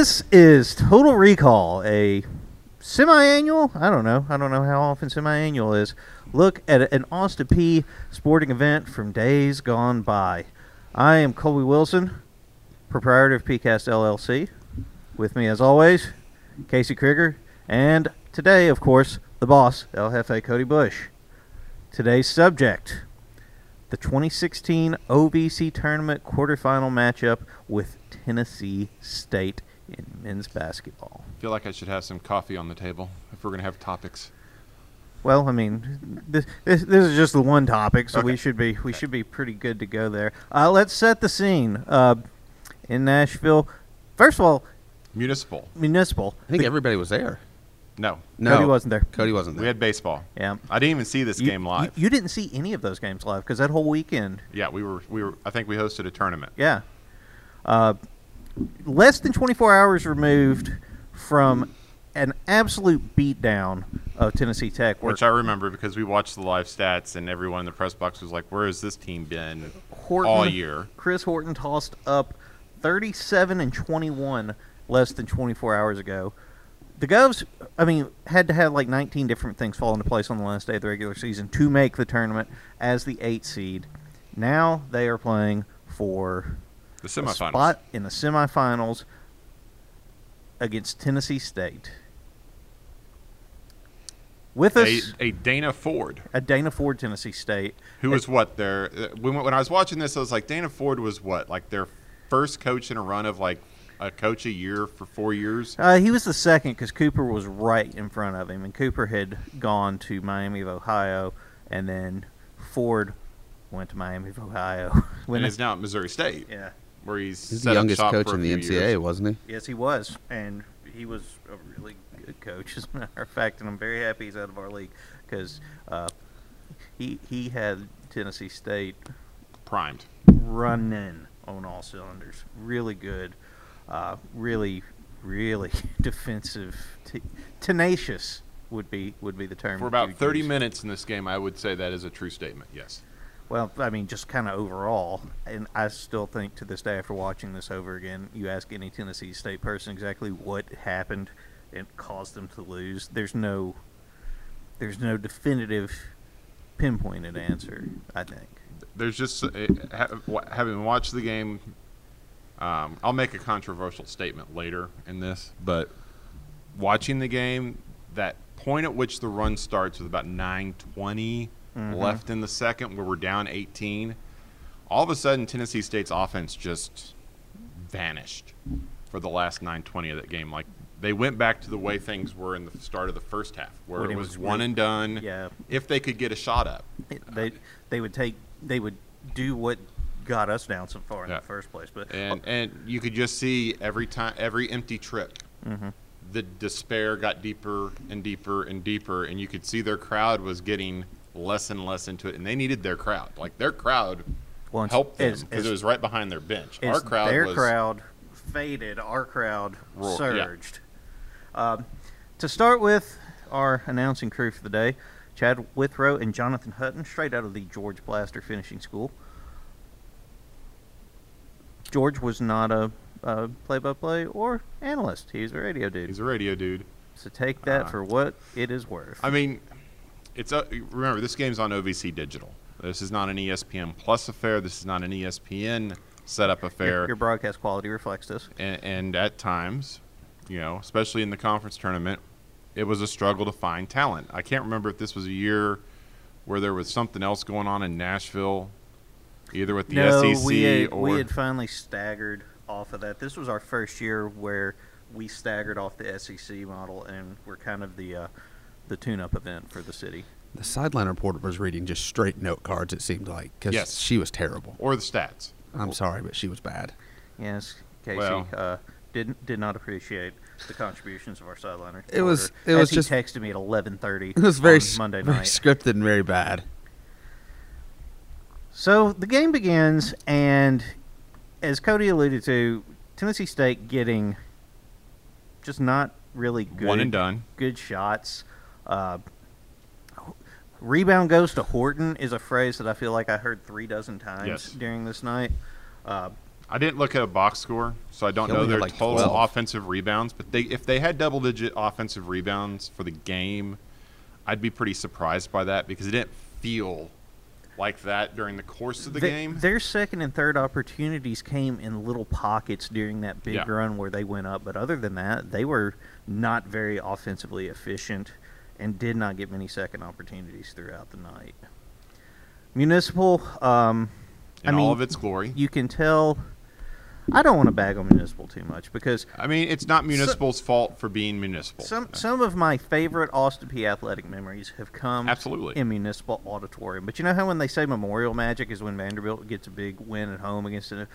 This is Total Recall, a semi-annual. I don't know. I don't know how often semi-annual is. Look at an Austin Peay sporting event from days gone by. I am Colby Wilson, proprietor of PCast LLC. With me, as always, Casey Krieger, and today, of course, the boss, Jefe Cody Bush. Today's subject: the 2016 OVC tournament quarterfinal matchup with Tennessee State in men's basketball. I feel like I should have some coffee on the table if we're going to have topics. Well, I mean, this, this, this is just the one topic, so we should be we should be pretty good to go there. Uh, let's set the scene uh, in Nashville. First of all, Municipal. municipal. I think The- everybody was there. No. No, Cody wasn't there. Cody wasn't there. We had baseball. Yeah. I didn't even see this You- game live. You, you didn't see any of those games live because that whole weekend. yeah, we were we were I think we hosted a tournament. Yeah. Uh, less than 24 hours removed from an absolute beatdown of Tennessee Tech. Which I remember because we watched the live stats and everyone in the press box was like, "Where has this team been Horton, all year?" Chris Horton tossed up 37 and 21 less than 24 hours ago. The Govs, I mean, had to have like 19 different things fall into place on the last day of the regular season to make the tournament as the eight seed. Now they are playing for The a semifinals. spot in the semifinals against Tennessee State. With A, us, a Dana Ford, a Dana Ford, Tennessee State. who was what their uh, when, when I was watching this, I was like, Dana Ford was what like their first coach in a run of like a coach a year for four years. Uh, he was the second because Cooper was right in front of him, and Cooper had gone to Miami of Ohio, and then Ford went to Miami of Ohio. when and is now at Missouri State, yeah, where he's, He's the youngest coach in the few NCAA, years. wasn't he? yes, he was, and he was a really good coach, as a matter of fact. And I'm very happy he's out of our league because uh, he he had Tennessee State Primed. running on all cylinders. Really good, uh, really, really defensive, t- tenacious would be would be the term. For that about 30 use. minutes in this game, I would say that is a true statement. Yes. Well, I mean, just kind of overall, and I still think to this day, after watching this over again, you ask any Tennessee State person exactly what happened and caused them to lose. There's no, there's no definitive, pinpointed answer. I think. There's just uh, ha- having watched the game. Um, I'll make a controversial statement later in this, but watching the game, that point at which the run starts with about 9:20 Mhm. left in the second, where we're down 18, all of a sudden Tennessee State's offense just vanished for the last 9:20 of that game. Like they went back to the way things were in the start of the first half, where it it was, was one and done. Yeah, If they could get a shot up. They they would take they would do what got us down so far in Yeah. the first place. But and and you could just see every time every empty trip Mhm. the despair got deeper and deeper and deeper and you could see their crowd was getting less and less into it and they needed their crowd like their crowd once helped them because it was right behind their bench our crowd their was crowd faded, our crowd Roar- yeah. surged. Um, to start with, our announcing crew for the day: Chad Withrow and Jonathan Hutton, straight out of the George Plaster Finishing School. George was not a, a play-by-play or analyst; he's a radio dude. he's a radio dude so take that Uh, for what it is worth. i mean it's a, remember this game's on ovc digital this is not an espn plus affair this is not an espn setup affair your, your broadcast quality reflects this. and, and at times, you know, especially in the conference tournament, it was a struggle to find talent. I can't remember if this was a year where there was something else going on in Nashville, either with the no, SEC we had, or we had finally staggered off of that. This was our first year where we staggered off the SEC model, and we're kind of the uh, the tune-up event for the city. The sideline reporter was reading just straight note cards. It seemed like because Yes. she was terrible. or the stats. I'm sorry, but she was bad. Yes, Casey Well- uh, did did not appreciate the contributions of our sideliner. It was- reporter, it was as just- he texted me at 11:30. It was very on Monday very night. scripted and very bad. So the game begins, and as Cody alluded to, Tennessee State getting just not really good One and done. good shots. Uh, rebound goes to Horton is a phrase that I feel like I heard three dozen times Yes. during this night. Uh, I didn't look at a box score, so I don't know their like, total 12. offensive rebounds. But they, if they had double-digit offensive rebounds for the game, I'd be pretty surprised by that because it didn't feel like that during the course of the Th- game. Their second and third opportunities came in little pockets during that big Yeah. run where they went up, but other than that, they were not very offensively efficient and did not get many second opportunities throughout the night. Municipal, um, in I mean, all of its glory. you can tell. I don't want to bag on Municipal too much because I mean, it's not municipal's fault for being municipal. some some of my favorite Austin Peay athletic memories have come Absolutely. in municipal auditorium. But you know how when they say Memorial Magic is when Vanderbilt gets a big win at home against a,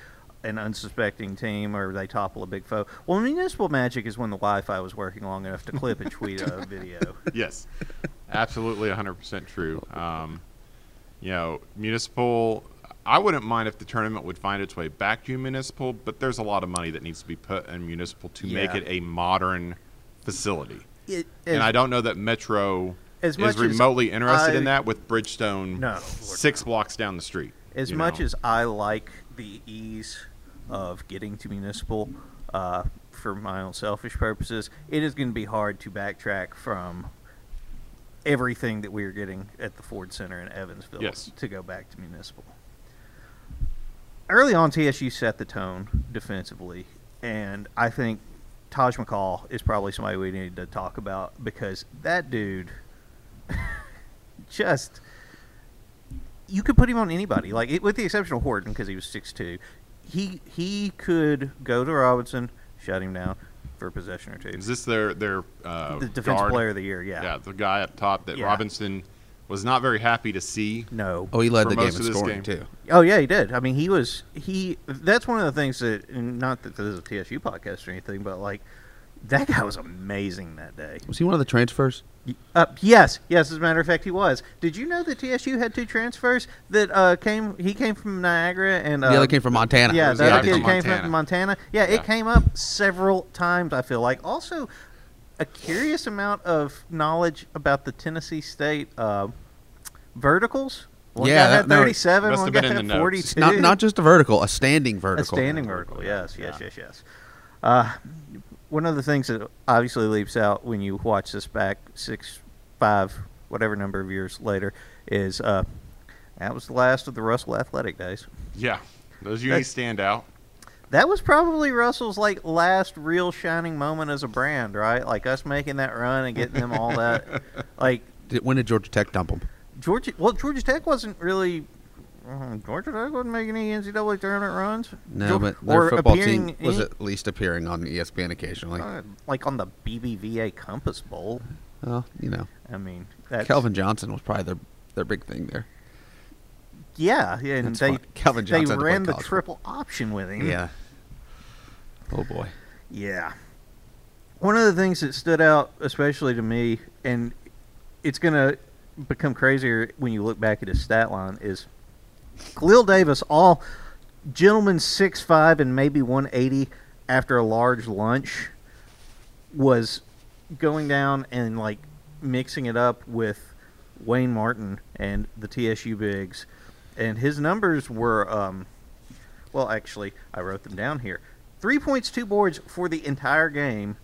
an unsuspecting team or they topple a big foe. Well, municipal Magic is when the Wi-Fi was working long enough to clip and tweet a video. yes, absolutely 100% true. Um, you know, municipal. I wouldn't mind if the tournament would find its way back to municipal, but there's a lot of money that needs to be put in municipal to make it a modern facility. It, and I don't know that Metro is remotely interested in that with Bridgestone No, six blocks down the street. As much know. as I like the ease of getting to municipal uh, for my own selfish purposes, it is going to be hard to backtrack from everything that we are getting at the Ford Center in Evansville Yes. to go back to municipal. Early on, TSU set the tone defensively, and I think Taj McCall is probably somebody we need to talk about because that dude just you could put him on anybody, like with the exception of Horton because he was six two. He he could go to Robinson, shut him down for a possession or two. is this their their uh, the defensive guard? player of the year, yeah. Yeah, the guy up top that Yeah. Robinson was not very happy to see. No. Oh, he led the game in scoring game. too. Oh yeah, he did. I mean, he was he. That's one of the things that, not that this is a TSU podcast or anything, but like that guy was amazing that day. Was he one of the transfers? Uh, yes, yes. As a matter of fact, he was. Did you know that TSU had two transfers that uh, came? He came from Niagara, and uh, the other came from Montana. Yeah, the the other kid from came Montana. from Montana. Yeah, Yeah. it came up several times. I feel like also a curious amount of knowledge about the Tennessee State uh, verticals. One Yeah, guy that- had no, thirty-seven. must One have guy been had forty-two. Not not just a vertical, a standing a vertical. standing vertical. Yes, yes, Yeah. yes, yes. Uh, one of the things that obviously leaps out when you watch this back six, five, whatever number of years later is uh, that was the last of the Russell Athletic days. Yeah, those unis stand out. That was probably Russell's like last real shining moment as a brand, right? Like us making that run and getting them all that. Like Did, when did Georgia Tech dump them? Georgia, well, Georgia Tech wasn't really. Uh, Georgia Tech wasn't making any NCAA tournament runs. No, Geor- but their football team was any- at least appearing on ESPN occasionally. uh, like on the BBVA Compass Bowl. well, you know, I mean, that's, Calvin Johnson was probably their their big thing there. Yeah, yeah, and That's they they Johnson had ran the triple option with him. Yeah. Oh boy. Yeah. One of the things that stood out, especially to me, and it's going to become crazier when you look back at his stat line, is Khalil Davis, all gentleman six five and maybe 180 after a large lunch, was going down and like mixing it up with Wayne Martin and the TSU bigs, and his numbers were, um, well, actually, I wrote them down here. Three points, two boards for the entire game.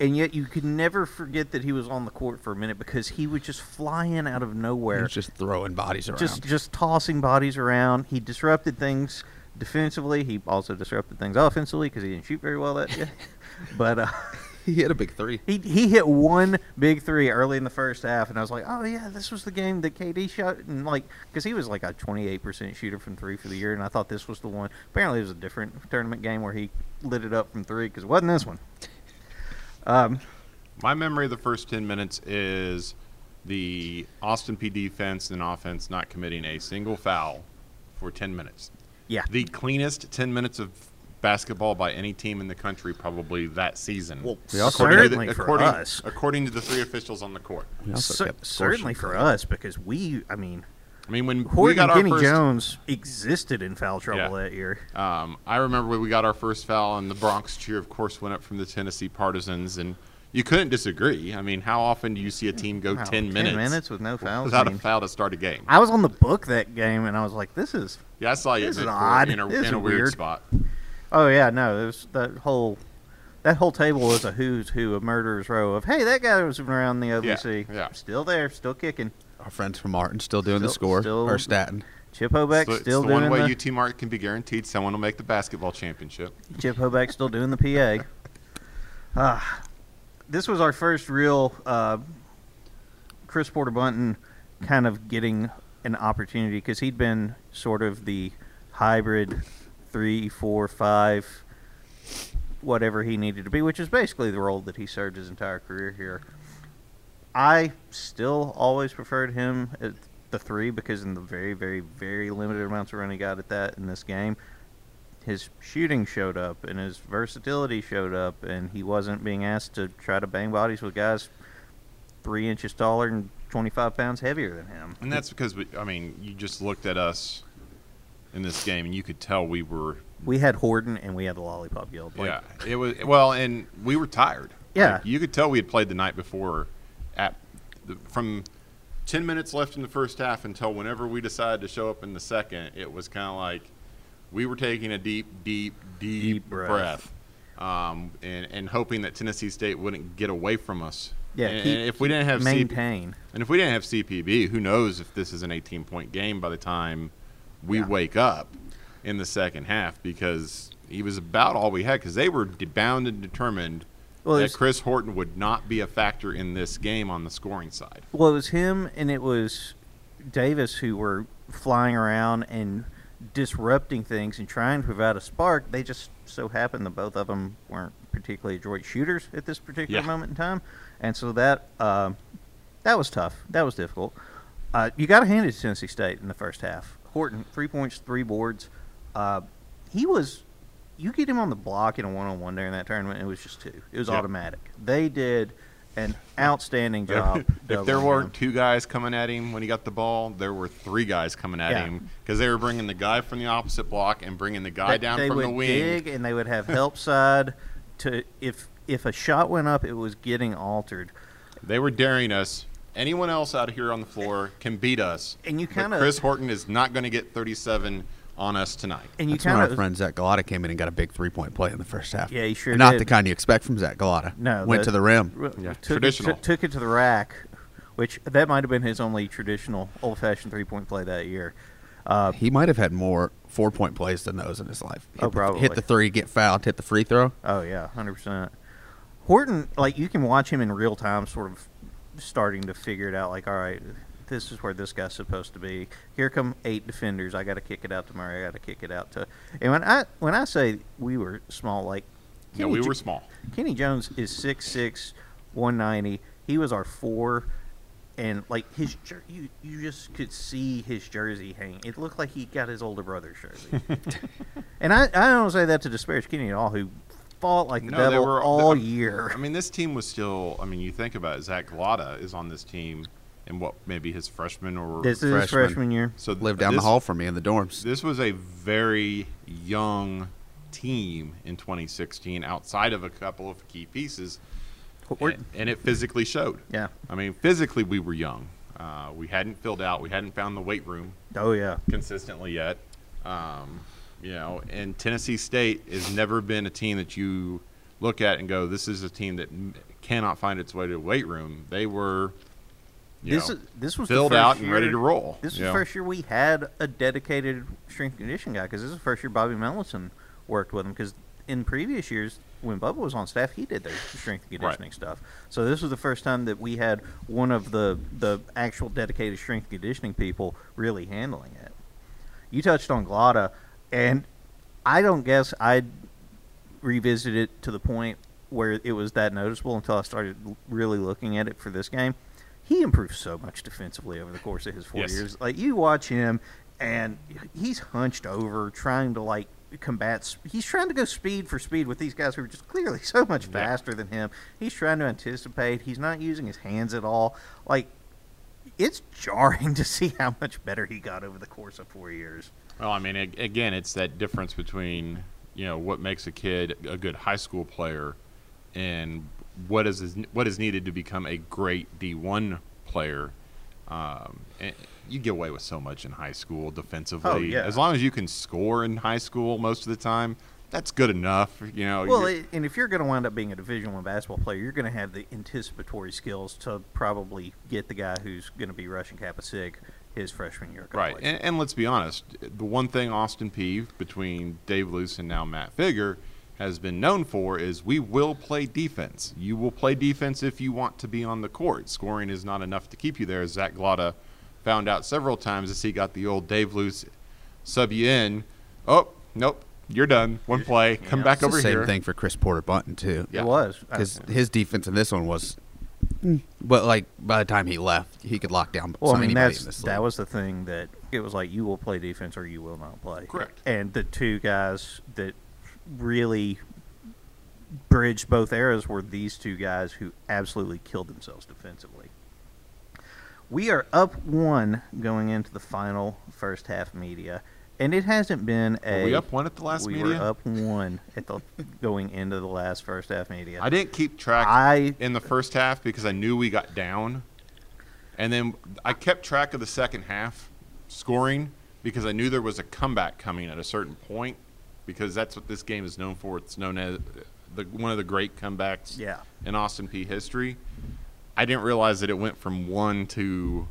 And yet you could never forget that he was on the court for a minute because he was just flying out of He nowhere, was just throwing bodies around. just just tossing bodies around. He disrupted things defensively. He also disrupted things offensively because he didn't shoot very well that day. but uh, he hit a big three. he he hit one big three early in the first half, and I was like, oh yeah, this was the game that KD shot, and like because he was like a 28% shooter from three for the year, and I thought this was the one. Apparently, it was a different tournament game where he lit it up from three because it wasn't this one. Um, My memory of the first 10 minutes is the Austin Peay defense and offense not committing a single foul for 10 minutes. yeah, The cleanest 10 minutes of basketball by any team in the country probably that season. well, We also- according to certainly the, for us. according to the three officials on the court. We also Cer- kept certainly for us because we, I mean, I mean, when we got our Kenny first, Jones existed in foul trouble Yeah. that year. Um, I remember when we got our first foul, and the Bronx cheer, of course, went up from the Tennessee partisans. And you couldn't disagree. I mean, how often do you see a team go Wow, 10 minutes, minutes with no fouls. without I a mean, foul to start a game? I was on the book that game, and I was like, "This is Yeah, I saw you This is odd. in a, This in a weird, weird. spot. Oh yeah, no, it was that whole that whole table was a who's who of murderers row of hey that guy was around the OVC, yeah. still there, still kicking. Our friends from Martin still doing the score. still- or Staten. Chip Hoback So it's still the doing one way the UT Mark can be guaranteed someone will make the basketball championship. Chip Hoback still doing the PA. Ah, this was our first real uh, Chris Porter Bunton kind of getting an opportunity because he'd been sort of the hybrid three, four, five, whatever he needed to be, which is basically the role that he served his entire career here. I still always preferred him at the three because in the very, very, very limited amounts of run he got at that in this game, his shooting showed up and his versatility showed up, and he wasn't being asked to try to bang bodies with guys three inches taller and 25 pounds heavier than him. And that's because, we, I mean, you just looked at us in this game and you could tell we were, We had Horton and we had the lollipop guild. Like, yeah, it was, well, and we were tired. Yeah. Like, you could tell we had played the night before the, from 10 minutes left in the first half until whenever we decided to show up in the second, it was kind of like we were taking a deep, deep, deep, Deep breath. breath. Um, and, and hoping that Tennessee State wouldn't get away from us. Yeah, and, keep- and if we didn't have CP, maintain. and if we didn't have CPB, who knows if this is an 18 point game by the time we Yeah. wake up in the second half because he was about all we had because they were bound and determined Well, that Chris Horton would not be a factor in this game on the scoring side. Well, it was him and it was Davis who were flying around and disrupting things and trying to provide a spark. They just so happened that both of them weren't particularly adroit shooters at this particular Yeah. moment in time, and so that um that was tough. That was difficult. Uh, you got to hand it to Tennessee State in the first half. Horton, three points, three boards. Uh, he was. You get him on the block in a one-on-one during that tournament, it was just two. It was Yeah. automatic. They did an outstanding job. if there weren't him. two guys coming at him when he got the ball, there were three guys coming at Yeah. him because they were bringing the guy from the opposite block and bringing the guy They- down they from the wing. dig and they would have help side to if if a shot went up, it was getting altered. They were daring us. Anyone else out here on the floor can beat us. And you but kinda- Chris Horton is not going to get 37 on us tonight. And you That's when our of friend Zach Glotta came in and got a big three point play in the first half. Yeah, he sure Not did. the kind you expect from Zach Glotta. no Went to the rim. r- Yeah, took, traditional. It, took, took it to the rack, which that might have been his only traditional old fashioned three point play that year. Uh, He might have had more four point plays than those in his life. Hit Oh, the- probably. Hit the three, get fouled, hit the free throw. Oh yeah, hundred percent. Horton, like you can watch him in real time, sort of starting to figure it out. Like, all right, this is where this guy's supposed to be. Here come eight defenders. I got to kick it out to Murray. I got to kick it out to. And when I when I say we were small, like No, Kenny we Jo- were small. Kenny Jones is 6'6", 190. He was our four, and like his jer- you you just could see his jersey hang. It looked like he got his older brother's jersey. and I I don't say that to disparage Kenny at all, who fought like the No, they devil were- all they- year. I mean, this team was still. I mean, you think about it. Zach Glotta is on this team, in what maybe his freshman or this is his freshman. freshman year. so th- Lived down this, the hall from me in the dorms. This was a very young team in 2016, outside of a couple of key pieces, and, and it physically showed. Yeah. I mean, physically we were young. Uh, we hadn't filled out. We hadn't found the weight room Oh yeah. consistently yet. Um, you know, and Tennessee State has never been a team that you look at and go, "This is a team that cannot find its way to the weight room." They were, you This know, is this was filled out and ready to roll. This was the first year we had a dedicated strength and conditioning guy because this is the first year Bobby Mellison worked with him because in previous years when Bubba was on staff he did their strength and Right. conditioning stuff. So this was the first time that we had one of the the actual dedicated strength conditioning people really handling it. You touched on Glotta, and I don't guess I revisited it to the point where it was that noticeable until I started really looking at it for this game. He improved so much defensively over the course of his four Yes. years. Like you watch him, and he's hunched over, trying to like combat. He's trying to go speed for speed with these guys who are just clearly so much Yeah. faster than him. He's trying to anticipate. He's not using his hands at all. Like it's jarring to see how much better he got over the course of four years. Well, I mean, again, it's that difference between you know what makes a kid a good high school player and what is what is needed to become a great D1 player. Um, and you get away with so much in high school defensively. Oh, yeah. As long as you can score in high school most of the time, that's good enough. You know. Well, it, and if you're going to wind up being a Division One basketball player, you're going to have the anticipatory skills to probably get the guy who's going to be rushing Kappa Sig his freshman year. Right, and, and let's be honest. The one thing Austin Peay between Dave Loos and now Matt Figger has been known for is we will play defense. You will play defense if you want to be on the court. Scoring is not enough to keep you there. As Zach Glotta found out several times as he got the old Dave Loos sub you in. Oh, nope, you're done. One play. Come Yeah. back It's the over same here. Same thing for Chris Porter Bunton too. Yeah. It was because his defense in this one was, but like by the time he left, he could lock down. Well, I mean anybody that's in this that was the thing that it was like you will play defense or you will not play. Correct. And the two guys that really bridged both eras were these two guys who absolutely killed themselves defensively. We are up one going into the final first half media, and it hasn't been a. Were we up one at the last we media? were up one at the going into the last first half media. I didn't keep track I in the first half because I knew we got down. And then I kept track of the second half scoring because I knew there was a comeback coming at a certain point because that's what this game is known for. It's known as the one of the great comebacks Yeah. in Austin Peay history. I didn't realize that it went from 1 to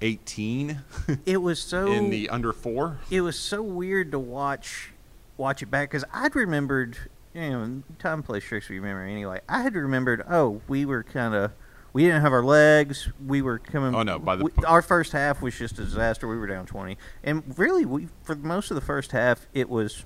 18 it was so in the under 4. it was so weird to watch watch it back because I'd remembered, you know, time plays tricks with your memory anyway. I had remembered, oh, we were kind of, we didn't have our legs. We were coming. Oh, no, by the we- our first half was just a disaster. We were down twenty, and really, we for most of the first half, it was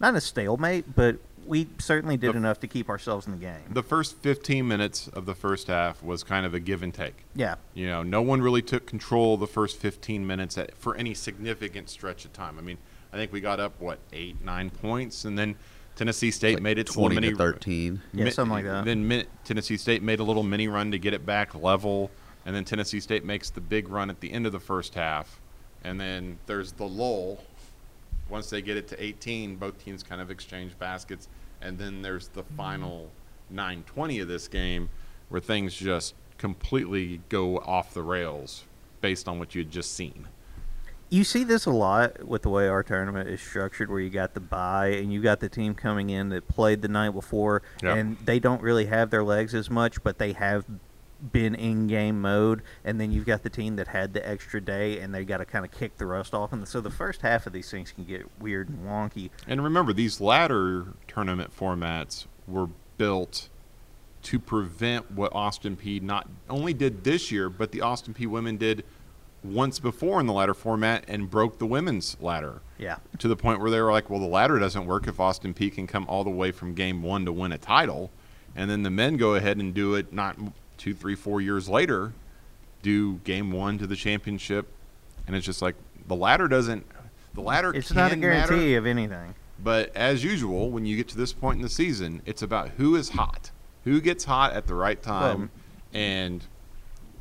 not a stalemate, but we certainly did The- enough to keep ourselves in the game. The first 15 minutes of the first half was kind of a give and take. yeah, You know, no one really took control the first 15 minutes at, for any significant stretch of time. I mean, I think we got up what eight, nine points, and then Tennessee State Like made it twenty little mini to thirteen. Yeah, something like that. Then mi- Tennessee State made a little mini run to get it back level, and then Tennessee State makes the big run at the end of the first half, and then there's the lull. Once they get it to 18, both teams kind of exchange baskets, and then there's the mm-hmm. final 9:20 of this game, where things just completely go off the rails based on what you had just seen. You see this a lot with the way our tournament is structured, where you got the bye and you got the team coming in that played the night before, Yep. and they don't really have their legs as much, but they have been in game mode. And then you've got the team that had the extra day, and they got to kind of kick the rust off. And so the first half of these things can get weird and wonky. And remember, these ladder tournament formats were built to prevent what Austin Peay not only did this year, but the Austin Peay women did once before in the ladder format and broke the women's ladder Yeah, to the point where they were like, well, the ladder doesn't work if Austin Peay can come all the way from game one to win a title. And then the men go ahead and do it not two, three, four years later, do game one to the championship. And it's just like the ladder doesn't, the ladder it's not a matter. guarantee of anything. But as usual, when you get to this point in the season, it's about who is hot, who gets hot at the right time, Well, and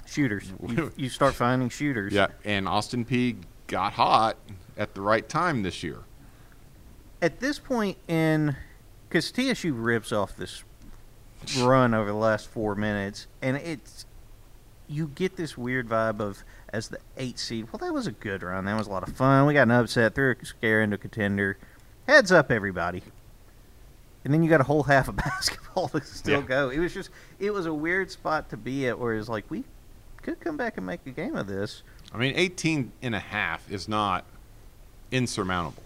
Shooters, you, you start finding shooters. yeah, and Austin Peay got hot at the right time this year. at this point in because TSU rips off this run over the last four minutes, and it's you get this weird vibe of as the eight seed. Well, that was a good run. That was a lot of fun. We got an upset, threw a scare into a contender. Heads up, everybody. And then you got a whole half of basketball to still Yeah. go. It was just, it was a weird spot to be at where it's like, we could come back and make a game of this. I mean, 18 and a half is not insurmountable.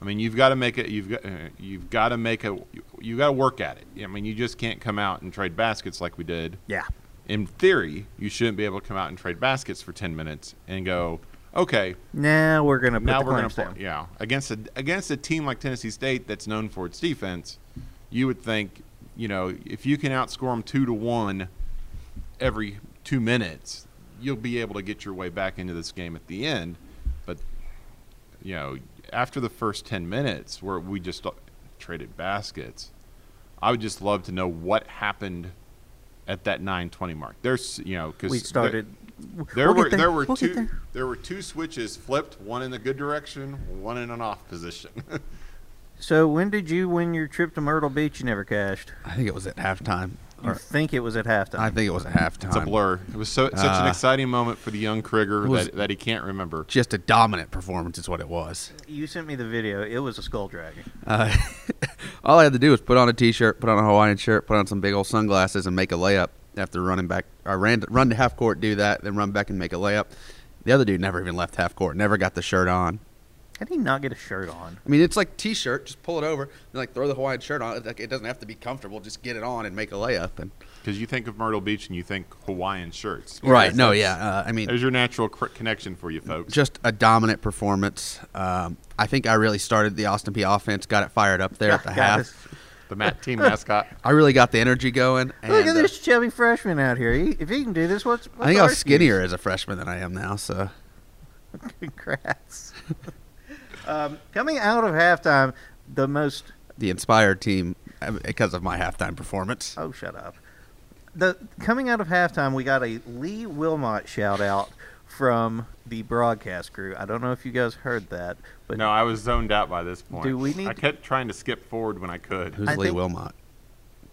I mean, you've got to make it. You've got uh, you've got to make a. You got to work at it. I mean, you just can't come out and trade baskets like we did. Yeah. In theory, you shouldn't be able to come out and trade baskets for 10 minutes and go, okay, Now we're going to put now we're gonna down. yeah against a against a team like Tennessee State that's known for its defense. You would think, you know, if you can outscore them two to one every two minutes, you'll be able to get your way back into this game at the end. But you know, after the first ten minutes where we just uh, traded baskets, I would just love to know what happened at that nine twenty mark. There's you know because We started. there we'll were get there were We'll two there. there were two switches flipped, one in the good direction, one in an off position. So when did you win your trip to Myrtle Beach? You never cashed. I think it was at halftime. You Or- think it was at halftime? I think it was a halftime. It's a blur. It was so such an Uh, exciting moment for the young Krieger was- that, that he can't remember. Just a dominant performance is what it was. You sent me the video. It was a skull dragging. Uh, all I had to do was put on a t-shirt, put on a Hawaiian shirt, put on some big old sunglasses, and make a layup after running back. I ran run to half court, do that, then run back and make a layup. The other dude never even left half court, never got the shirt on. How did he not get a shirt on? I mean, it's like t-shirt, just pull it over, then like throw the Hawaiian shirt on. It's like it doesn't have to be comfortable, just get it on and make a layup. And Because you think of Myrtle Beach and you think Hawaiian shirts. right, no, yeah, uh, I mean, There's your natural cr- connection for you folks. just a dominant performance. Um, I think I really started the Austin Peay offense, got it fired up there at the half. this- the Matt team mascot. I really got the energy going. And, Look at uh, this chubby freshman out here. He, if he can do this, what's, what's I think I our was skinnier as a freshman than I am now. So? Congrats. Um, coming out of halftime, the most the inspired team uh, because of my halftime performance. Oh, shut up. The coming out of halftime, we got a Lee Wilmot shout out from the broadcast crew. I don't know if you guys heard that, but No, I was zoned out by this point. Do we need- I kept trying to skip forward when I could. Who's I Lee think- Wilmot?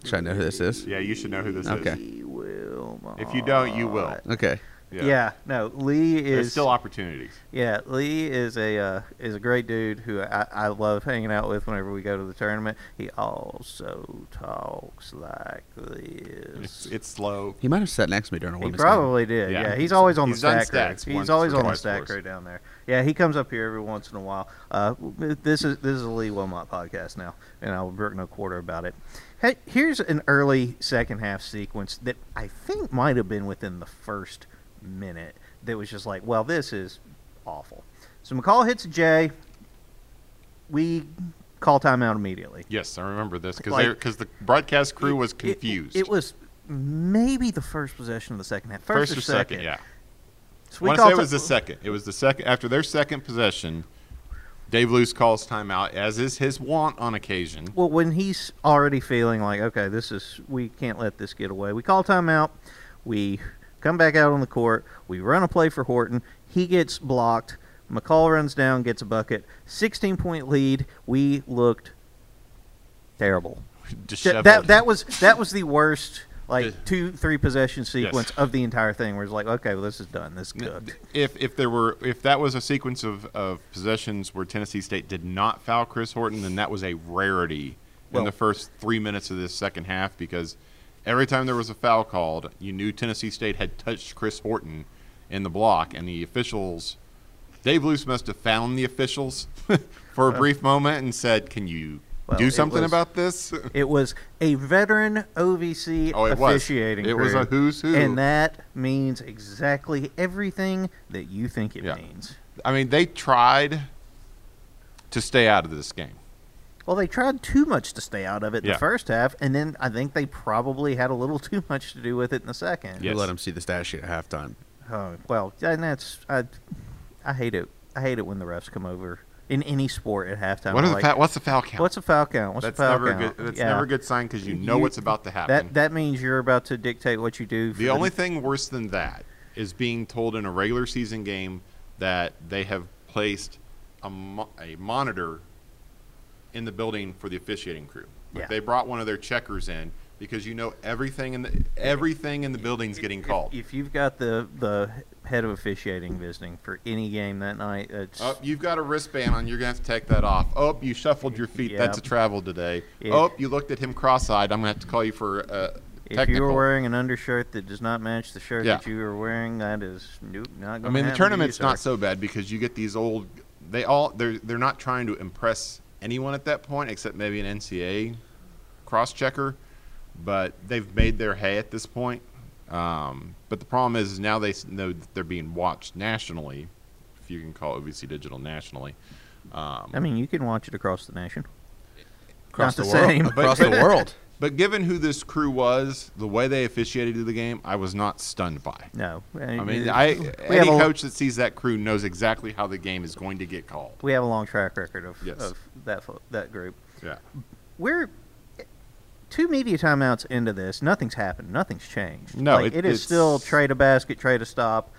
Should I know who this is? Yeah, you should know who this Okay. is. Lee Wilmot. If you don't, you will. Okay. Yeah. no, Lee There's is still opportunities. yeah. Lee is a uh, is a great dude who I, I love hanging out with whenever we go to the tournament. He also talks like this. it's slow. He might have sat next to me during a He women's probably did. Yeah. Yeah, he's always on He's the done stat crew. stats He's once always or on the twice stat for us. crew down there. Yeah, he comes up here every once in a while. Uh, this is this is a Lee Wilmot podcast now, and I'll work no quarter about it. Hey, here's an early second half sequence that I think might have been within the first minute. That was just like, well, this is awful. So McCall hits a J. We call timeout immediately. Yes, I remember this because Like- the broadcast crew was It- it- confused. It, was maybe the first possession of the second half. First, first or second, yeah. So I want to say it was the second. It was the second after their second possession. Dave Loos calls timeout, as is his wont on occasion. Well, when he's already feeling like, okay, this is we can't let this get away. We call timeout. We come back out on the court. We run a play for Horton. He gets blocked. McCall runs down, gets a bucket. 16 point lead. We looked terrible. Disheveled. that that was that was the worst like two three possession sequence of the entire thing. Where it's like, okay, well, this is done. This is good. if if there were if that was a sequence of, of possessions where Tennessee State did not foul Chris Horton, then that was a rarity Well- in the first three minutes of this second half because every time there was a foul called, you knew Tennessee State had touched Chris Horton in the block, and the officials. Dave Loos must have found the officials for a uh, brief moment and said, "Can you Well, do something was- about this?" It was a veteran OVC Oh, it was. officiating. It was a who's who. and that means exactly everything that you think it Yeah. means. I mean, they tried to stay out of this game. Well, they tried too much to stay out of it in Yeah. the first half, and then I think they probably had a little too much to do with it in the second. Yes. Who let them see the stat sheet at halftime? Oh, well, and that's I, I hate it. I hate it when the refs come over in any sport at halftime. What are the like, fa- what's the foul count? What's a foul count? What's that's a foul never count? a good. That's Yeah. never a good sign because you know You- what's about to happen. That that means you're about to dictate what you do. For the only thing worse than that is being told in a regular season game that they have placed a, mo- a monitor in the building for the officiating crew. Like Yeah. They brought one of their checkers in because you know everything in the everything in the building's getting If- called. If, you've got the the head of officiating visiting for any game that night, it's Oh, you've got a wristband on. You're gonna have to take that off. Oh, you shuffled your feet. That's a travel today. If- oh, you looked at him cross-eyed. I'm gonna have to call you for uh, if technical. you were wearing an undershirt that does not match the shirt Yeah. that you were wearing, that is nope, not I mean, the tournament's not so bad because you get these old. They all they're they're not trying to impress anyone at that point except maybe an NCA cross checker, but they've made their hay at this point. Um, but the problem is, is now they know that they're being watched nationally, if you can call OVC Digital nationally. Um, I mean, you can watch it across the nation. Across Not the, the world. same. Across the world. But given who this crew was, the way they officiated the game, I was not stunned by. No, I mean, I any a, coach that sees that crew knows exactly how the game is going to get called. we have a long track record of, Yes. of that that group. Yeah. We're two media timeouts into this. Nothing's happened. Nothing's changed. No, like, it- it is still trade a basket, trade a stop,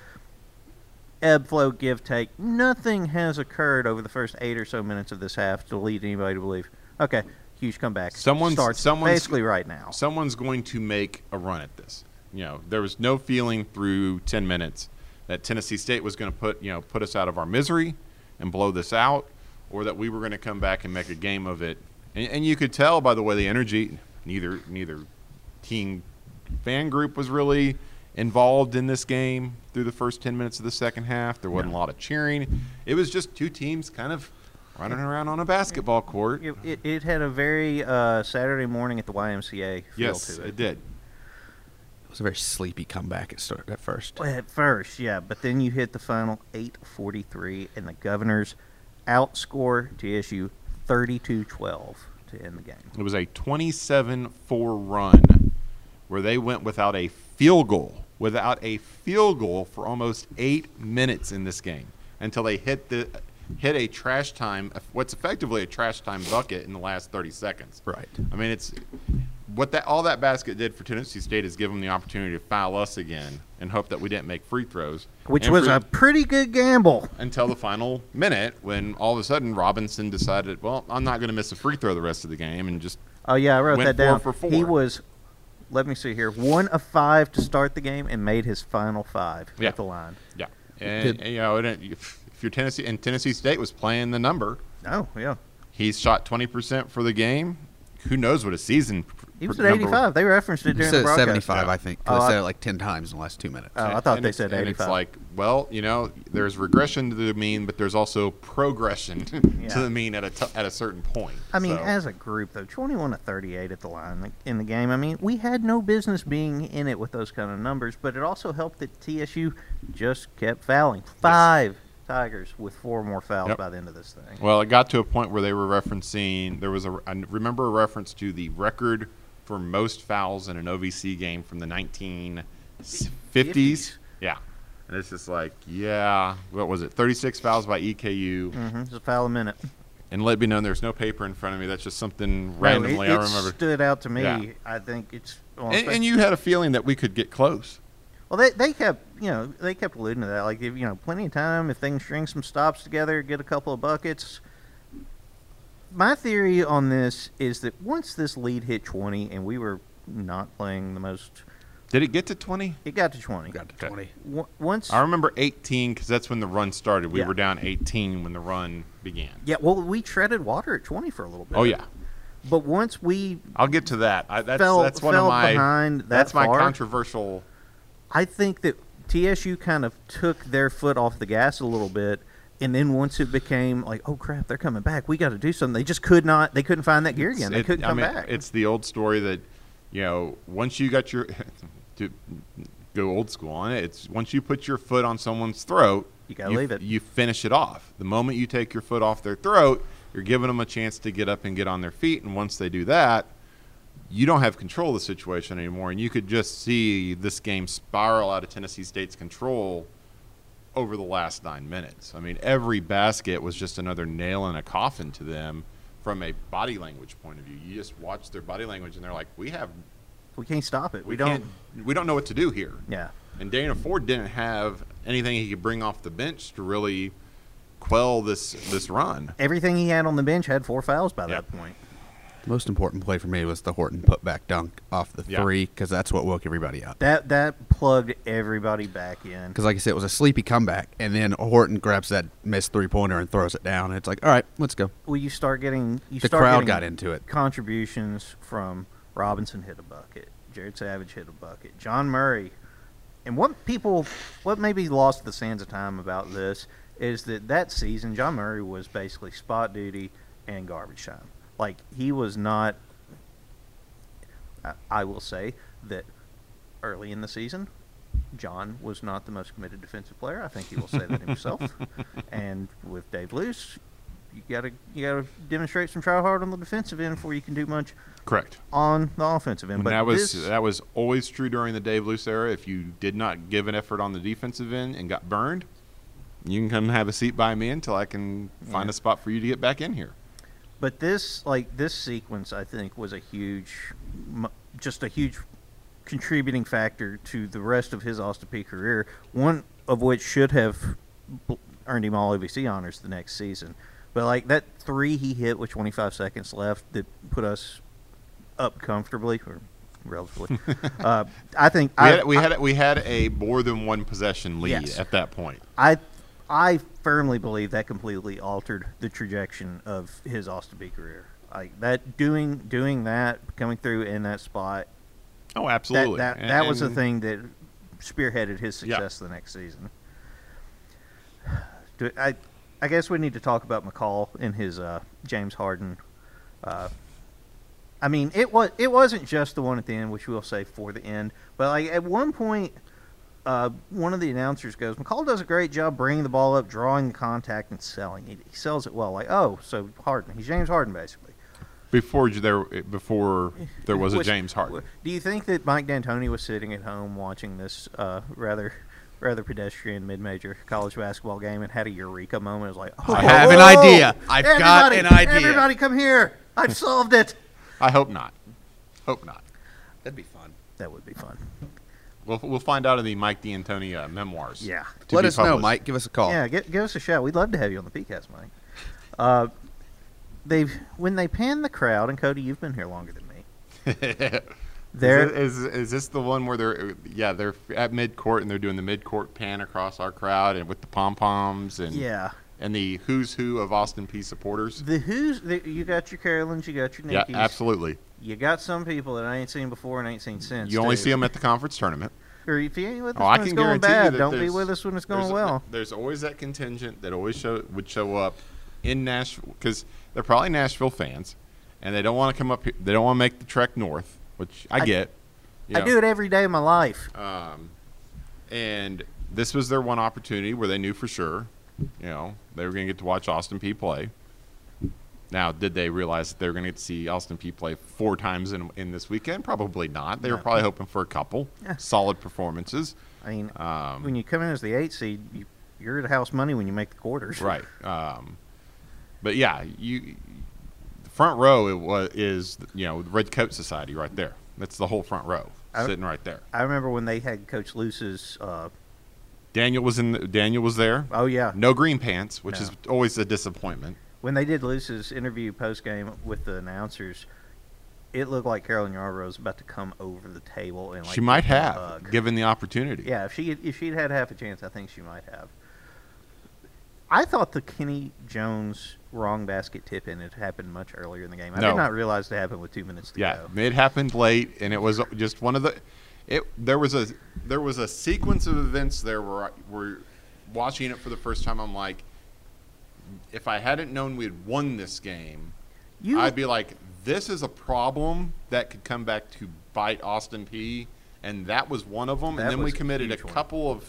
ebb flow, give take. Nothing has occurred over the first eight or so minutes of this half to lead anybody to believe. Okay, huge comeback Someone starts someone's- basically right now. someone's going to make a run at this. You know, there was no feeling through 10 minutes that Tennessee State was going to put, you know, put us out of our misery and blow this out or that we were going to come back and make a game of it. And, and you could tell by the way the energy neither neither team fan group was really involved in this game through the first 10 minutes of the second half. There wasn't a lot of cheering. It was just two teams kind of running around on a basketball court. It, it, it had a very uh, Saturday morning at the YMCA feel Yes, to it. it did. It was a very sleepy comeback at start at first. Well, At first, yeah, but then you hit the final 8:43, and the Governors outscore TSU 32-12 to end the game. It was a 27 4 run where they went without a field goal, without a field goal for almost eight minutes in this game until they hit the hit a trash time, what's effectively a trash time bucket in the last 30 seconds. Right. I mean, it's what that all that basket did for Tennessee State is give them the opportunity to foul us again and hope that we didn't make free throws, Which And was for- a pretty good gamble. until the final minute when all of a sudden Robinson decided, well, I'm not going to miss a free throw the rest of the game and just Oh yeah, I wrote that down. four for He was, let me see here, one of five to start the game and made his final five Yeah. at the line. Yeah, and, Did- and, you know, and if, if you're Tennessee and Tennessee State was playing the number, Oh yeah, he's shot 20 percent for the game. Who knows what a season? pr- he was at number- 85. They referenced it You during said the broadcast. 75, Yeah. I think. Oh, they said it like 10 times in the last two minutes. Oh, I thought and they it's- said and 85. it's like, well, you know, there's regression to the mean, but there's also progression Yeah. to the mean at a t- at a certain point. I mean, So, as a group, though, 21 to 38 at the line in the game. I mean, we had no business being in it with those kind of numbers, but it also helped that TSU just kept fouling. Five Tigers with four more fouls Yep. by the end of this thing. well, it got to a point where they were referencing. There was a I remember a reference to the record for most fouls in an OVC game from the 1950s. Yeah. And it's just like, yeah, what was it? 36 fouls by EKU. Mm-hmm. Just a foul a minute. And let me know there's no paper in front of me. That's just something No, randomly it, I it remember. stood out to me. Yeah. I think it's. Well, And, and you had a feeling that we could get close. Well, they, they kept you know they kept alluding to that like if, you know plenty of time if they can string some stops together, get a couple of buckets. My theory on this is that once this lead hit twenty and we were not playing the most, Did it get to 20? it got to twenty. Got to 20. W- once, I remember 18 because that's when the run started. We Yeah. were down 18 when the run began. yeah, well, we treaded water at twenty for a little bit. Oh yeah, but once we I'll get to that. I, that's fell, that's one fell of my behind that that's my far, controversial. I think that TSU kind of took their foot off the gas a little bit, and then once it became like, oh crap, they're coming back, we got to do something. They just could not. They couldn't find that gear again. They It- couldn't I come mean, back. It's the old story that you know once you got your to go old school on it. It's once you put your foot on someone's throat, You gotta leave it. You finish it off. The moment you take your foot off their throat, you're giving them a chance to get up and get on their feet. And once they do that, you don't have control of the situation anymore. And you could just see this game spiral out of Tennessee State's control over the last nine minutes. I mean, every basket was just another nail in a coffin to them from a body language point of view. You just watch their body language, and they're like, "We have, we can't stop it. We, we, don't. we don't know what to do here." Yeah. And Dana Ford didn't have anything he could bring off the bench to really quell this this run. Everything he had on the bench had four fouls by Yep. that point. The most important play for me was the Horton putback dunk off the Yeah. three because that's what woke everybody up. That that plugged everybody back in. Because, like I said, it was a sleepy comeback, and then Horton grabs that missed three pointer and throws it down. And it's like, all right, let's go. Well, you start getting you The start crowd getting got into it. Contributions from Robinson hit a bucket, Jared Savage hit a bucket, John Murray, and what people what maybe lost the sands of time about this is that that season John Murray was basically spot duty and garbage time. Like he was not. I, will say that early in the season, John was not the most committed defensive player. I think he will say that himself. and with Dave Loos, you gotta you gotta demonstrate some try hard on the defensive end before you can do much Correct. on the offensive end. And but that was this, that was always true during the Dave Loos era. If you did not give an effort on the defensive end and got burned, you can come have a seat by me until I can find Yeah. a spot for you to get back in here. But this like this sequence, I think, was a huge, just a huge contributing factor to the rest of his Austin Peay career. One of which should have earned him all OVC honors the next season. But like that three he hit with 25 seconds left that put us up comfortably or relatively. uh, I think We I, had, we had we had a more than one possession lead Yes. at that point. I I firmly believe that completely altered the trajectory of his Austin Peay career. Like that doing doing that coming through in that spot Oh, absolutely. that, And- that was the thing that spearheaded his Yeah. success the next season. Do, I I guess we need to talk about McCall and his uh, James Harden. Uh, I mean, it was it wasn't just the one at the end, which we'll say for the end, but like at one point, uh, one of the announcers goes, "McCall does a great job bringing the ball up, drawing the contact, and selling it. He sells it well. Like, oh, so Harden, he's James Harden basically." Before there, before there was a Which- James Harden. Do you think that Mike D'Antoni was sitting at home watching this uh, rather rather pedestrian mid-major college basketball game and had a eureka moment? It was like, oh, I have an idea. I've got an idea." Everybody, come here! I've solved it. I hope not. Hope not. That'd be fun. That would be fun. We'll we'll find out in the Mike D'Antoni uh, memoirs. Yeah. Let be us know. Mike. Give us a call. Yeah, give, give us a shout. We'd love to have you on the PCAST, Mike. Uh, they've when they pan the crowd, and Cody, you've been here longer than me. There, is, is is this the one where they're yeah they're at mid court and they're doing the mid court pan across our crowd and with the pom poms and yeah. And the who's who of Austin Peay supporters. The who's the, you got your Carolins, you got your Yeah, absolutely. You got some people that I ain't seen before and ain't seen since. You only too. see them at the conference tournament. Or if you ain't with us Oh, I when can it's going bad, don't be with us when it's going there's, well. There's always that contingent that always show would show up in Nashville because they're probably Nashville fans, and they don't want to come up. Here, they don't want to make the trek north, which I, I- get. I know. do it every day of my life. Um, and this was their one opportunity where they knew for sure, you know, they were going to get to watch Austin Peay play. Now, did they realize that they were going to get to see Austin Peay play four times in, in this weekend? Probably not. They were probably hoping for a couple Yeah. solid performances. I mean, Um, when you come in as the eight seed, you, you're at house money when you make the quarters. right. Um, but yeah, you the front row it was is you know the Red Coat Society right there. That's the whole front row I- sitting right there. I remember when they had Coach Loos's. Uh, Daniel was in. The, Daniel was there. oh yeah, No green pants, which No. is always a disappointment. when they did Loos's interview post game with the announcers, it looked like Carolyn Yarbrough was about to come over the table and like she might give him a have, hug. given the opportunity. Yeah, if she if she'd had half a chance, I think she might have. I thought the Kenny Jones wrong basket tip in it happened much earlier in the game. I No. did not realize it happened with two minutes to Yeah, go. it happened late, and it was just one of the. It there was a there was a sequence of events there where I, where watching it for the first time, I'm like, if I hadn't known we had won this game, You I'd be like, this is a problem that could come back to bite Austin Peay. And that was one of them. And then we committed a huge one. couple of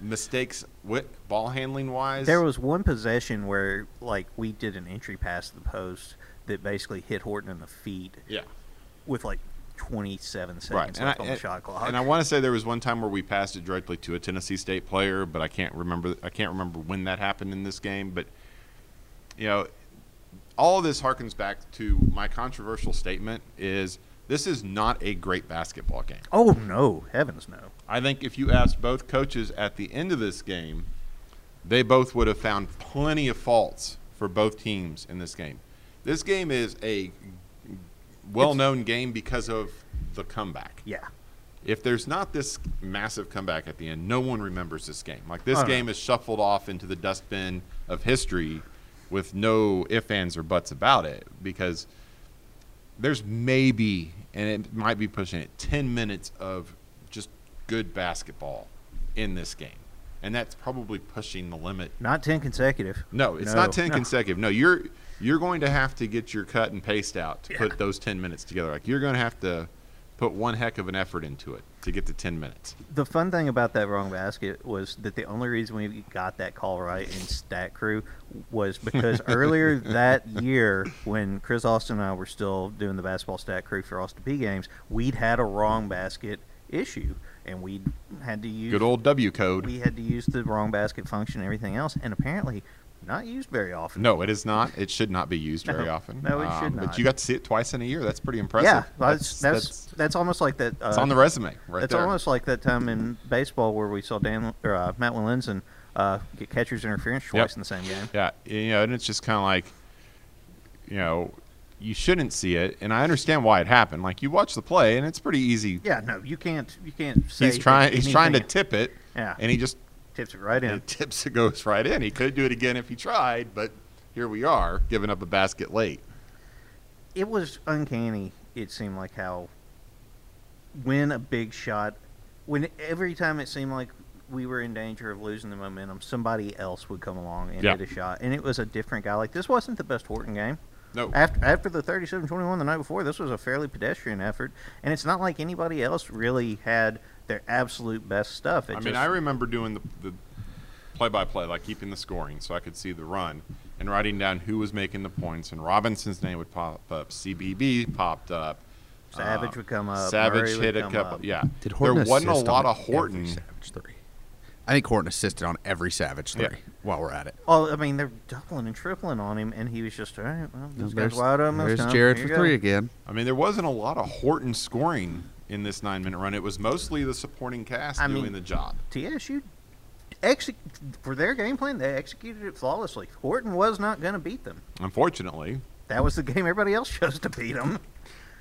mistakes with ball handling wise. There was one possession where like we did an entry pass to the post that basically hit Horton in the feet yeah. with like 27 seconds Right, and left I, on the shot clock. and I want to say there was one time where we passed it directly to a Tennessee State player, but I can't remember. I can't remember when that happened in this game. But you know, all of this harkens back to my controversial statement: is this is not a great basketball game. oh no, heavens no. I think if you asked both coaches at the end of this game, they both would have found plenty of faults for both teams in this game. This game is a well-known game because of the comeback Yeah. if there's not this massive comeback at the end, no one remembers this game. Like this game is shuffled off into the dustbin of history with no ifs, ands, or buts about it because there's maybe, and it might be pushing it, 10 minutes of just good basketball in this game. And that's probably pushing the limit. Not 10 consecutive. No, it's No, not 10 no. consecutive. No, you're you're going to have to get your cut and paste out to Yeah. put those 10 minutes together. Like you're going to have to put one heck of an effort into it to get to 10 minutes. The fun thing about that wrong basket was that the only reason we got that call right in Stat Crew was because earlier that year, when Chris Austin and I were still doing the basketball Stat Crew for Austin Peay games, we'd had a wrong basket issue, and we had to use Good old W code. we had to use the wrong basket function and everything else. And apparently, not used very often. No, it is not. It should not be used very often. No, it should But not. But you got to see it twice in a year. That's pretty impressive. Yeah, that's that's, that's that's, almost like that. Uh, it's on the resume right It's almost like that time in baseball where we saw Dan or uh, Matt Willinson uh, get catcher's interference twice Yep. in the same game. Yeah, you know, and it's just kind of like, you know, you shouldn't see it, and I understand why it happened. Like you watch the play, and it's pretty easy. Yeah, no, you can't. You can't. Say he's trying. He's trying to tip it, Yeah, and he just tips it right in. it tips it goes right in. He could do it again if he tried, but here we are, giving up a basket late. it was uncanny. It seemed like how when a big shot, when every time it seemed like we were in danger of losing the momentum, somebody else would come along and Yeah. hit a shot, and it was a different guy. Like this wasn't the best Horton game. No, After after the 37-21 the night before, this was a fairly pedestrian effort, and it's not like anybody else really had their absolute best stuff. It I mean, I remember doing the, the play-by-play, like keeping the scoring, so I could see the run and writing down who was making the points. And Robinson's name would pop up. CPB popped up. Savage uh, would come up, Savage Murray would hit a come couple. up. Yeah, Did there wasn't a lot of Horton. Savage three. I think Horton assisted on every Savage three. Yeah. While we're at it, Well, I mean, they're doubling and tripling on him, and he was just all right. Well, this guy's wide open. there's. Jared for go." three again. I mean, there wasn't a lot of Horton scoring in this nine-minute run. It was mostly the supporting cast I doing mean- the job. TSU exec- for their game plan, they executed it flawlessly. Horton was not going to beat them. Unfortunately, That was the game everybody else chose to beat them.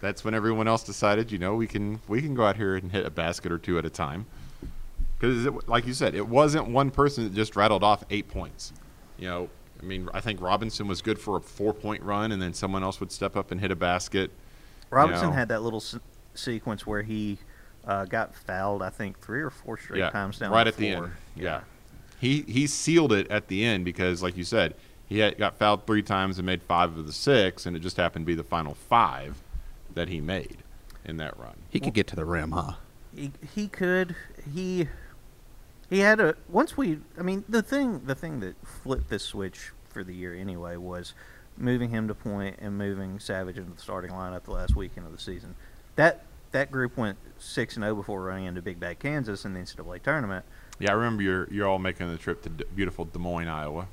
that's when everyone else decided, you know, we can we can go out here and hit a basket or two at a time. Because, like you said, it wasn't one person that just rattled off eight points. You know, I mean, I think Robinson was good for a four-point run, and then someone else would step up and hit a basket. Robinson know. had that little sequence where he uh, got fouled, I think, three or four straight yeah, times down right the at the floor. end. Yeah. he he sealed it at the end because, like you said, he had, got fouled three times and made five of the six, and it just happened to be the final five that he made in that run. He could get to the rim, huh? He, he could he he had a once we I mean the thing the thing that flipped this switch for the year anyway was moving him to point and moving Savage into the starting lineup the last weekend of the season. That that group went six and zero before running into Big Bad Kansas in the NCAA tournament. Yeah, I remember you're you're all making the trip to D- beautiful Des Moines, Iowa.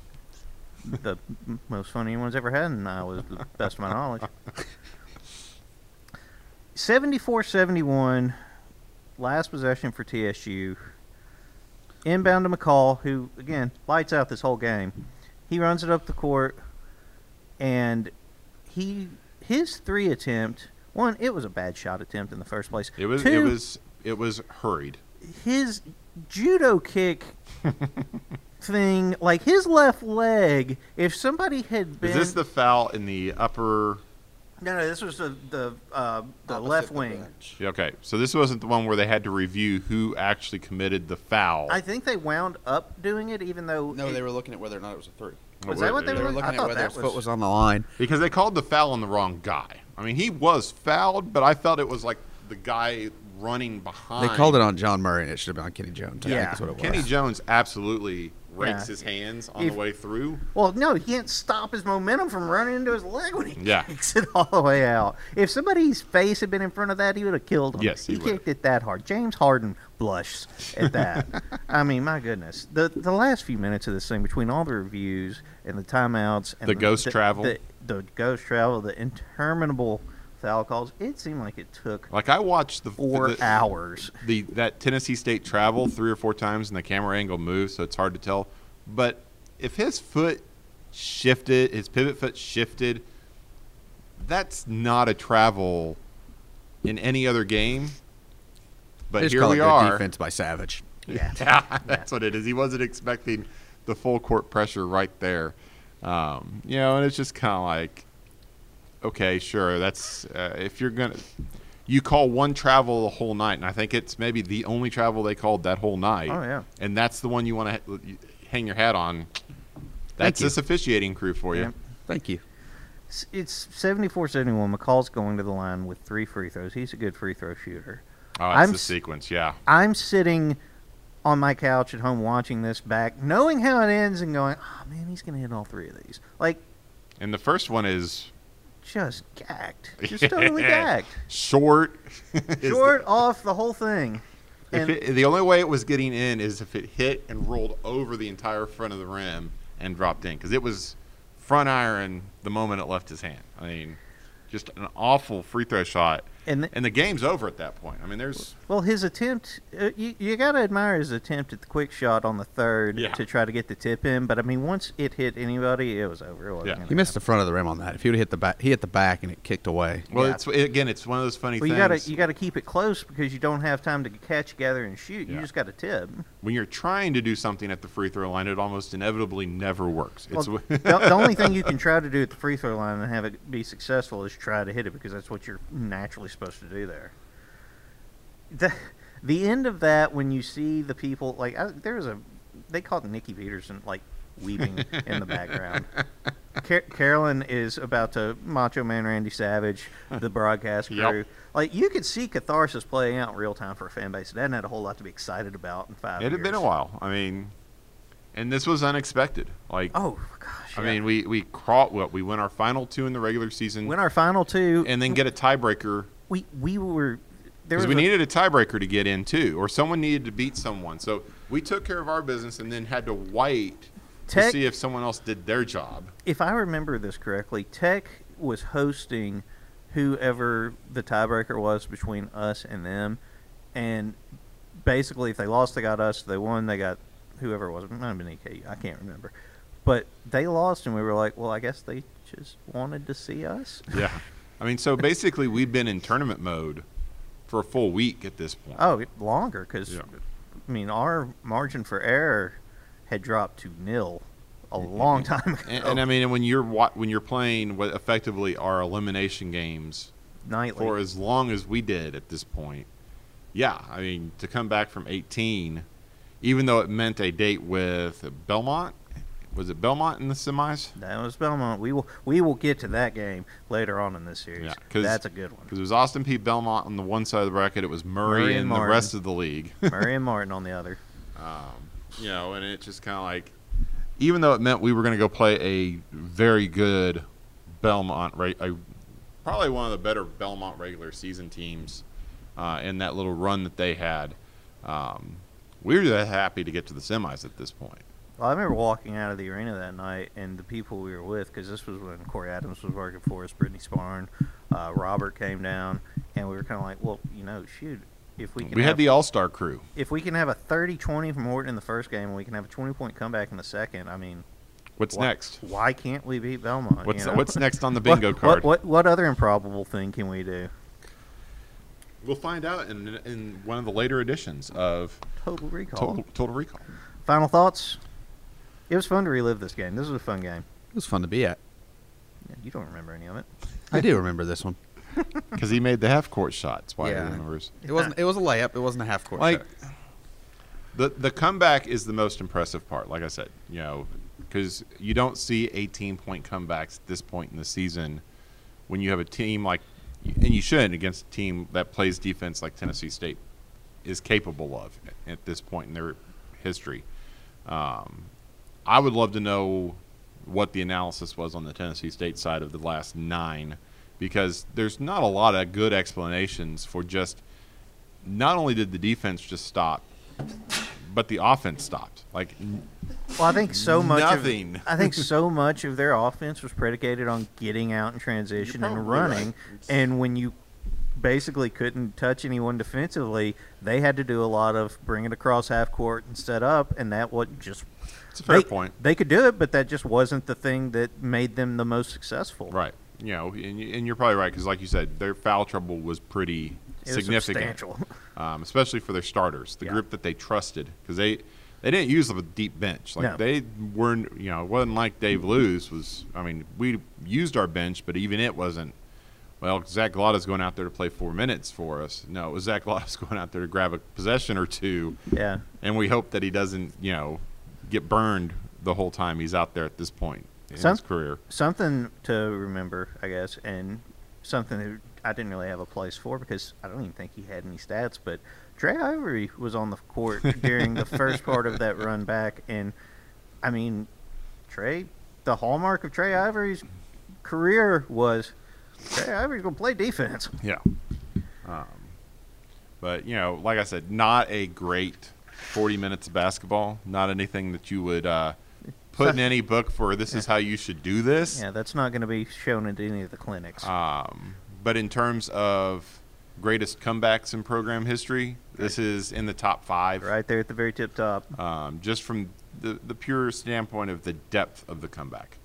the m- most fun anyone's ever had in Iowa, to the best of my knowledge. 74-71, last possession for TSU. Inbound to McCall, who again lights out this whole game. He runs it up the court, and he his three attempt. One, it was a bad shot attempt in the first place. It was Two, it was it was hurried. his judo kick thing, like his left leg. If somebody had been Is this the foul in the upper? No, no, this was the the uh, the left wing. Okay, so this wasn't the one where they had to review who actually committed the foul. I think they wound up doing it, even though No, it- they were looking at whether or not it was a three. Was that what they They were I looking at whether that his was- foot was on the line. because they called the foul on the wrong guy. I mean, he was fouled, but I felt it was like the guy running behind. They called it on John Murray, and it should have been on Kenny Jones. I Yeah. think what it was. Kenny Jones absolutely rakes Yeah. his hands on If- the way through. Well, no, he can't stop his momentum from running into his leg when he Yeah. kicks it all the way out. If somebody's face had been in front of that, he would have killed him. Yes, he he, kicked it that hard. James Harden blushed at that. I mean, my goodness, the the last few minutes of this thing between all the reviews and the timeouts and The ghost travel. the, the ghost travel, the interminable foul calls, it seemed like it took Like I watched the four the, hours. the that Tennessee State travel three or four times, and the camera angle moves, so it's hard to tell. But if his foot shifted, his pivot foot shifted, that's not a travel in any other game. But just here call we it are. defense by Savage. Yeah. Yeah, that's what it is. He wasn't expecting the full court pressure right there. Um, you know, and it's just kind of like, okay, sure. That's uh, if you're gonna, you call one travel the whole night, and I think it's maybe the only travel they called that whole night. Oh, yeah. and that's the one you want to hang your hat on. That's this officiating crew for you. Yeah. Thank you. It's- It's 74-71. McCall's going to the line with three free throws. He's a good free throw shooter. Oh, that's I'm the sequence. Yeah, I'm sitting on my couch at home watching this back, knowing how it ends, and going, "Oh man, he's gonna hit all three of these." Like, and the first one is just gagged, just totally gagged, short. short off the whole thing. If And it, the only way it was getting in is if it hit and rolled over the entire front of the rim, and dropped in because it was front iron the moment it left his hand. I mean, just an awful free throw shot, And th- and the game's over at that point. I mean, there's Well, his attempt, uh, you, you got to admire his attempt at the quick shot on the third Yeah. to try to get the tip in. But I mean, once it hit anybody, it was over. It Yeah. gonna He missed the front of the rim on that. If he would have hit the back, he hit the back and it kicked away. well, Yeah. it's again, it's one of those funny Well, you things. got to you got to keep it close because you don't have time to catch gather, and shoot. You just got to tip. when you're trying to do something at the free throw line, it almost inevitably never works. It's Well, the, the only thing you can try to do at the free throw line and have it be successful is try to hit it because that's what you're naturally supposed to do there. The, the end of that when you see the people like I, there was a they called Nikki Peterson like weeping in the background. Car- Carolyn is about to Macho Man Randy Savage, the broadcast crew. Yep. Like you could see catharsis playing out in real time for a fan base that hadn't had a whole lot to be excited about in five it had been a while. I mean, and this was unexpected. Like, Oh gosh! I yeah. mean, we we crawled. Well, we win our final two in the regular season, win our final two, and then get a tiebreaker we we were there because was we a- needed a tiebreaker to get in too, or someone needed to beat someone. So we took care of our business, and then had to wait Tech- to see if someone else did their job. if I remember this correctly, Tech was hosting whoever the tiebreaker was between us and them, and basically, if they lost, they got us. If they won, they got whoever it was. It might have been EKU. I can't remember, but they lost, and we were like, well, I guess they just wanted to see us. Yeah, I mean, so basically, we've been in tournament mode for a full week at this point. Oh, longer because Yeah. I mean, our margin for error had dropped to nil a mm-hmm. long time ago. And, and I mean, when you're when you're playing what effectively are elimination games nightly. for as long as we did at this point, yeah, I mean, to come back from 18, even though it meant a date with Belmont, was it Belmont in the semis? That was Belmont. We will we will get to that game later on in this series. Yeah, That's a good one. Because it was Austin Peay. Belmont on the one side of the bracket, it was Murray, Murray and, and the rest of the league. Murray and Martin on the other. um, you know, and it just kind of like, even though it meant we were going to go play a very good Belmont, right? A, probably one of the better Belmont regular season teams uh, in that little run that they had. Um, we were happy to get to the semis at this point. Well, I remember walking out of the arena that night, and the people we were with, because this was when Corey Adams was working for us, Brittany Sparn, uh, Robert came down, and we were kind of like, well, you know, shoot, if we can We have, had the All Star crew. if we can have a 30-20 from Horton in the first game, and we can have a 20-point comeback in the second, I mean, What's why, next? Why can't we beat Belmont? What's you know? what's next on the bingo what, card? What, what other improbable thing can we do? We'll find out in, in one of the later editions of Total recall. Total, Total Recall. Final thoughts? It was fun to relive this game. This was a fun game. It was fun to be at. Yeah, You don't remember any of it. I do remember this one. Because he made the half court shots. Why Yeah. he remembers. It wasn't. It was a layup. It wasn't a half court like shot. the the comeback is the most impressive part. Like I said, you know, because you don't see 18 point comebacks at this point in the season when you have a team like, and you shouldn't against a team that plays defense like Tennessee State is capable of at this point in their history. Um, I would love to know what the analysis was on the Tennessee State side of the last nine, because there's not a lot of good explanations for just. Not only did the defense just stop, but the offense stopped. Like, Well, I think so much. Nothing. Of, I think so much of their offense was predicated on getting out in transition and running. right. And when you basically couldn't touch anyone defensively, they had to do a lot of bringing it across half court and set up, and that was just. It's a fair they, point. They could do it, but that just wasn't the thing that made them the most successful. Right. You know, and, and you're probably right because, like you said, their foul trouble was pretty It was significant, substantial. um, especially for their starters, the Yeah. group that they trusted, because they they didn't use a deep bench. Like No. they weren't, you know, it wasn't like Dave Loos was. I mean, we used our bench, but even it wasn't. Well, Zach Glotta's going out there to play four minutes for us. No, it was Zach Glotta's going out there to grab a possession or two, Yeah. and we hope that he doesn't, you know, get burned the whole time he's out there at this point in Some- his career. something to remember, I guess, and something that I didn't really have a place for because I don't even think he had any stats. But Trey Ivory was on the court during the first part of that run back, and I mean, Trey, the hallmark of Trey Ivory's career was Trey Ivory's gonna play defense. Yeah. Um, but you know, like I said, not a great 40 minutes of basketball. Not anything that you would uh, put in any book for this is how you should do this. Yeah, that's not going to be shown at any of the clinics. Um, but in terms of greatest comebacks in program history, this is in the top five. right there at the very tip top. Um, just from the, the pure standpoint of the depth of the comeback.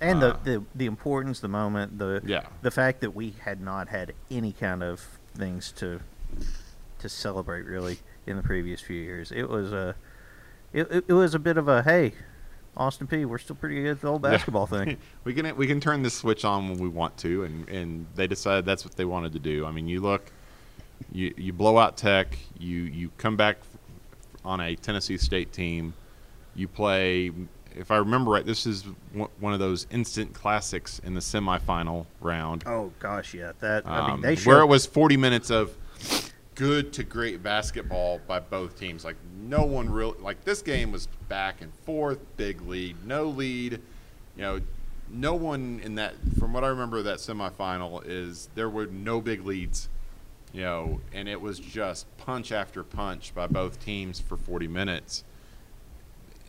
and Uh, the, the the importance, the moment, the Yeah. the fact that we had not had any kind of things to to celebrate really in the previous few years. It was a it, it, was a bit of a hey, Austin Peay, we're still pretty good at the old Yeah. basketball thing. we can we can turn this switch on when we want to, and, and they decided that's what they wanted to do. I mean, you look, you you blow out Tech, you you come back on a Tennessee State team, you play. If I remember right, this is one of those instant classics in the semifinal round. Oh gosh, yeah, that I mean Um, they where it was 40 minutes of good to great basketball by both teams. Like no one really like this game was back and forth, big lead, no lead. You know, no one in that. From what I remember, that semifinal is there were no big leads. You know, and it was just punch after punch by both teams for 40 minutes.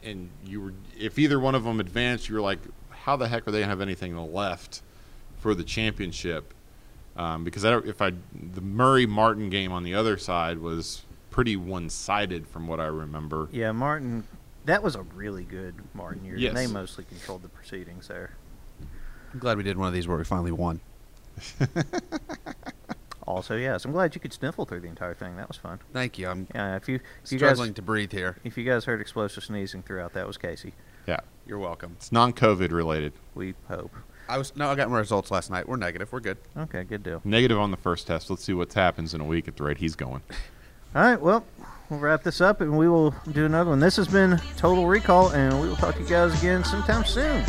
And you were, if either one of them advanced, you were like, how the heck are they gonna have anything left for the championship? Um, because I don't, if I the Murray Martin game on the other side was pretty one sided from what I remember. yeah Martin. That was a really good Martin year. Yes. and they mostly controlled the proceedings there. I'm glad we did one of these where we finally won. Also, yes, I'm glad you could sniffle through the entire thing. That was fun. Thank you. I'm Yeah, if you if you guys struggling to breathe here. if you guys heard explosive sneezing throughout, that was Casey. Yeah, You're welcome. it's non-COVID related. We hope. I was no, I got my results last night. We're negative. We're good. Okay, good deal. Negative on the first test. Let's see what happens in a week at the rate he's going. All right, well, we'll wrap this up and we will do another one. This has been Total Recall, and we will talk to you guys again sometime soon.